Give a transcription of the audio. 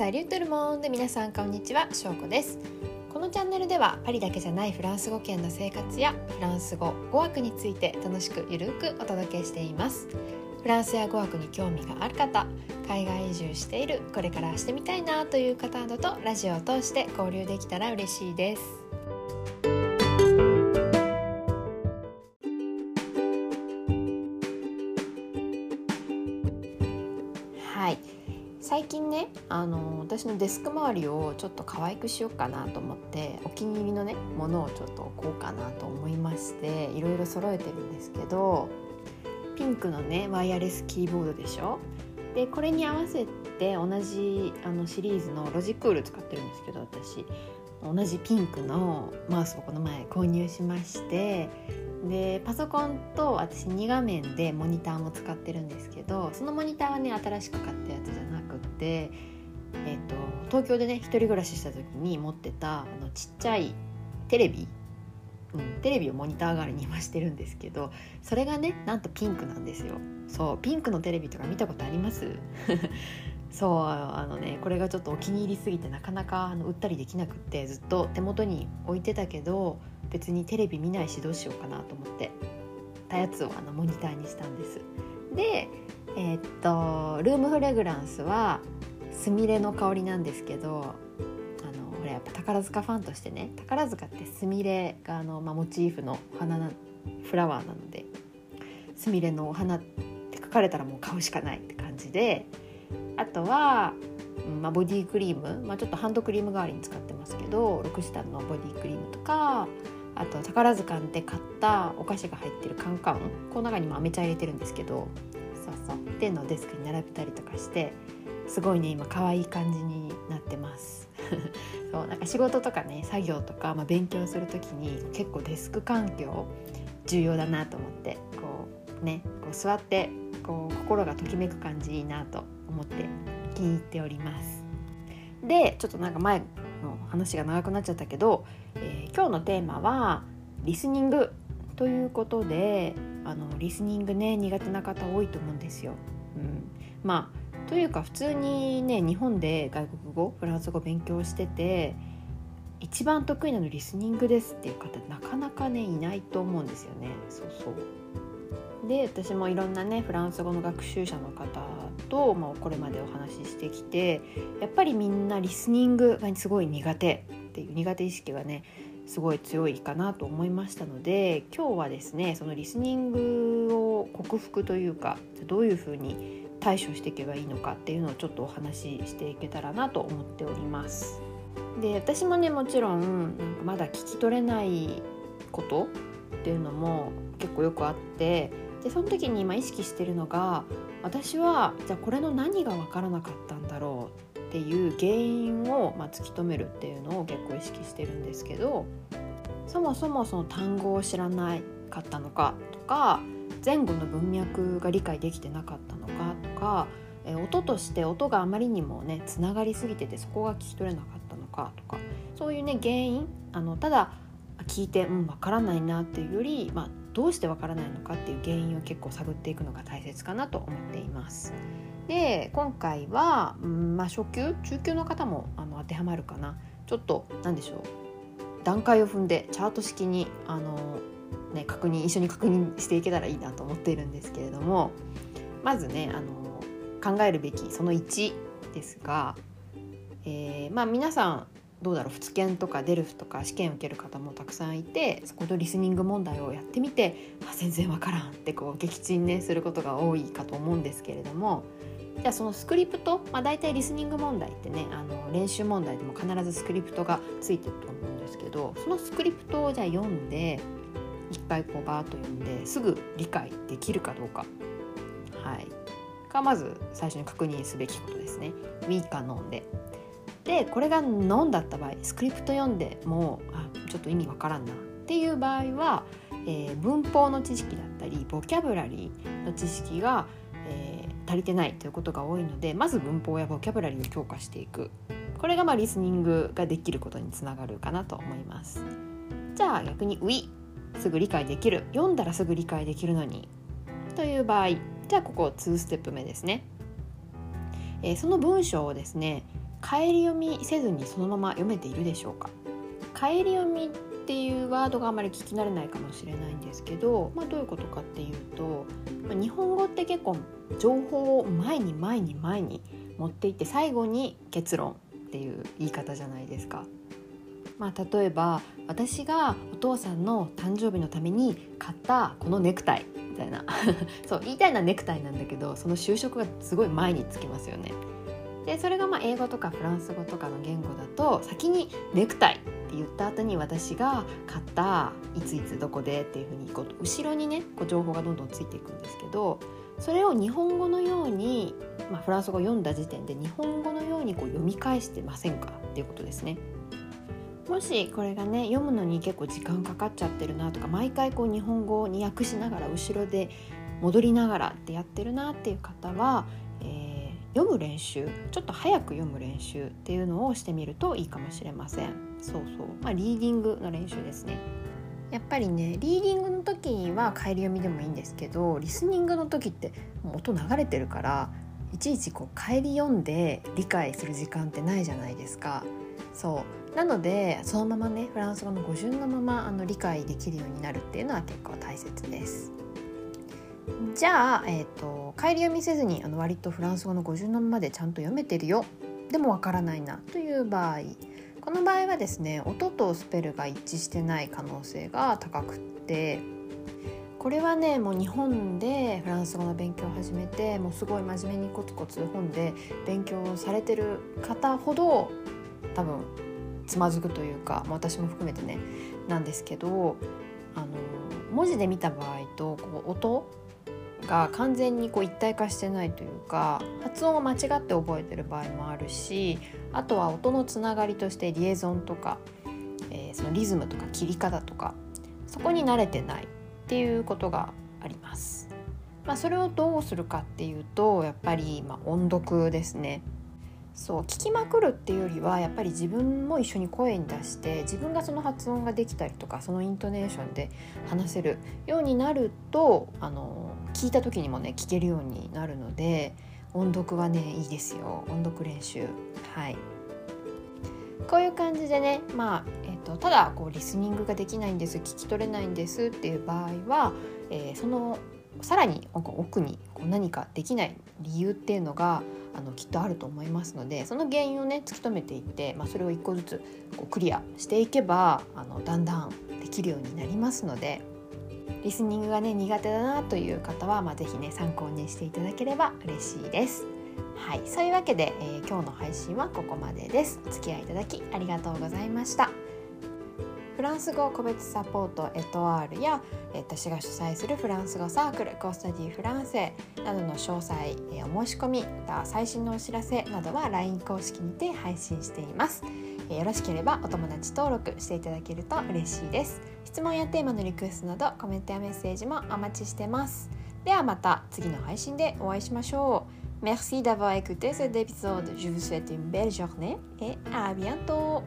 サリュートルモンで皆さんこんにちは、しょうこです。このチャンネルではパリだけじゃないフランス語圏の生活やフランス語語学について楽しくゆるくお届けしています。フランスや語学に興味がある方海外移住しているこれからしてみたいなという方などとラジオを通して交流できたら嬉しいです。はい。最近ねあの私のデスク周りをちょっと可愛くしようかなと思ってお気に入りのねものをちょっと置こうかなと思いましていろいろ揃えてるんですけどピンクのねワイヤレスキーボードでしょ？でこれに合わせて同じあのシリーズのロジクール使ってるんですけど私。同じピンクのマウスをこの前購入しましてでパソコンと私2画面でモニターも使ってるんですけどそのモニターはね新しく買ったやつじゃなくって、えー、と東京でね一人暮らしした時に持ってたあのちっちゃいテレビ、うん、テレビをモニター代わりに今してるんですけどそれがねなんとピンクなんですよ。そうピンクのテレビとか見たことあります？そうあのねこれがちょっとお気に入りすぎてなかなかあの売ったりできなくってずっと手元に置いてたけど別にテレビ見ないしどうしようかなと思ってたやつをあのモニターにしたんです。でえーっとルームフレグランスはスミレの香りなんですけどあのこれやっぱ宝塚ファンとしてね宝塚ってスミレがあの、まあ、モチーフの花なフラワーなのでスミレのお花って書かれたらもう買うしかないって感じであとは、まあ、ボディクリーム、まあ、ちょっとハンドクリーム代わりに使ってますけどロクシタンのボディクリームとかあと宝塚で買ったお菓子が入ってるカンカンこの中にもアメ茶入れてるんですけどそうそうってのをデスクに並べたりとかしてすごいね今可愛い感じになってます。そうなんか仕事とかね作業とか、まあ、勉強する時に結構デスク環境重要だなと思ってこうねこう座ってこう心がときめく感じいいなと思って気に入っております。でちょっとなんか前の話が長くなっちゃったけど、えー今日のテーマはリスニングということであのリスニングね苦手な方多いと思うんですよ。うん、まあというか普通にね日本で外国語フランス語勉強してて一番得意なのリスニングですっていう方なかなかねいないと思うんですよね。そうそうで私もいろんなねフランス語の学習者の方と、まあ、これまでお話ししてきてやっぱりみんなリスニングがすごい苦手っていう苦手意識がねすごい強いかなと思いましたので今日はですねそのリスニングを克服というかどういうふうに対処していけばいいのかっていうのをちょっとお話ししていけたらなと思っております。で私もねもちろんなんかまだ聞き取れないことっていうのも結構よくあってでその時に今意識してるのが私はじゃあこれの何が分からなかったんだろうっていう原因を、まあ、突き止めるっていうのを結構意識してるんですけどそもそもその単語を知らないかったのかとか前後の文脈が理解できてなかったのかとかえ音として音があまりにもねつながりすぎててそこが聞き取れなかったのかとかそういうね原因あのただ聞いてうんわからないなっていうより、まあ、どうしてわからないのかっていう原因を結構探っていくのが大切かなと思っています。で今回は、うんまあ、初級？中級の方もあの当てはまるかな。ちょっと何でしょう。段階を踏んでチャート式にあの、ね、確認一緒に確認していけたらいいなと思っているんですけれども。まずねあの考えるべきその1ですが、えーまあ、皆さんどうだろう？仏研とかデルフとか試験受ける方もたくさんいてそこのリスニング問題をやってみてあ全然わからんってこう撃沈ねすることが多いかと思うんですけれども。じゃあそのスクリプト、まあ、大体リスニング問題ってねあの練習問題でも必ずスクリプトがついてると思うんですけどそのスクリプトをじゃあ読んで一回こうバーッと読んですぐ理解できるかどうか、はい、がまず最初に確認すべきことですね。ウィーかノンで。でこれがノンだった場合スクリプト読んでもあちょっと意味わからんな。っていう場合は、えー文法の知識だったりボキャブラリーの知識が、足りてないということが多いのでまず文法やボキャブラリーを強化していく。これがまあリスニングができることにつながるかなと思います。じゃあ逆に「ウィ」すぐ理解できる。読んだらすぐ理解できるのに。という場合じゃあここ2ステップ目ですね、えーその文章をですね帰り読みせずにそのまま読めているでしょうか。帰り読みっていうワードがあまり聞き慣れないかもしれないんですけど、まあ、どういうことかっていうと、ま、日本語って結構情報を前に前に前に持っていって最後に結論っていう言い方じゃないですか。まあ、例えば私がお父さんの誕生日のために買ったこのネクタイみたいな そう言いたいのはネクタイなんだけどその就職がすごい前につきますよね。でそれがまあ英語とかフランス語とかの言語だと先にネクタイって言った後に私が買ったいついつどこでっていうふうにこう後ろにねこう情報がどんどんついていくんですけどそれを日本語のように、まあ、フランス語を読んだ時点で日本語のようにこう読み返してませんかっていうことですね。もしこれがね読むのに結構時間かかっちゃってるなとか毎回こう日本語に訳しながら後ろで戻りながらってやってるなっていう方は、えー、読む練習ちょっと早く読む練習っていうのをしてみるといいかもしれません。そうそう。まあリーディングの練習ですね。やっぱりねリーディングの時は帰り読みでもいいんですけどリスニングの時ってもう音流れてるからいちいちこう帰り読んで理解する時間ってないじゃないですか。そう。なのでそのままねフランス語の語順のままあの理解できるようになるっていうのは結構大切です。じゃあ、えーと、帰り読みせずにあの割とフランス語の語順のままでちゃんと読めてるよ。でもわからないなという場合。この場合はですね音とスペルが一致してない可能性が高くって。これはねもう日本でフランス語の勉強を始めてもうすごい真面目にコツコツ本で勉強されてる方ほど多分つまずくというか、私も含めてねなんですけどあの文字で見た場合とこう音が完全にこう一体化してないというか発音を間違って覚えてる場合もあるしあとは音のつながりとしてリエゾンとか、えー、そのリズムとか切り方とかそこに慣れてないっていうことがあります。まあ、それをどうするかっていうとやっぱりま音読ですね。そう聞きまくるっていうよりはやっぱり自分も一緒に声に出して自分がその発音ができたりとかそのイントネーションで話せるようになるとあの聞いた時にもね聞けるようになるので音読はねいいですよ。音読練習。はい。こういう感じでねまあ、えーと、ただこうリスニングができないんです聞き取れないんですっていう場合は、えー、そのさらに奥にこう何かできない理由っていうのがあのきっとあると思いますのでその原因をね突き止めていって、まあ、それを一個ずつこうクリアしていけばあのだんだんできるようになりますのでリスニングがね苦手だなという方は、まあ、是非ね参考にしていただければ嬉しいです。はい、そういうわけで、えー、今日の配信はここまでです。お付き合いいただきありがとうございました。フランス語個別サポートエトワールや私が主催するフランス語サークルコースタディフランセなどの詳細お申し込みまた最新のお知らせなどは LINE 公式にて配信していますよろしければお友達登録していただけると嬉しいです質問やテーマのリクエストなどコメントやメッセージもお待ちしてますではまた次の配信でお会いしましょう Merci d'avoir écouté cet épisode. Je vous souhaite une belle journée et à bientôt.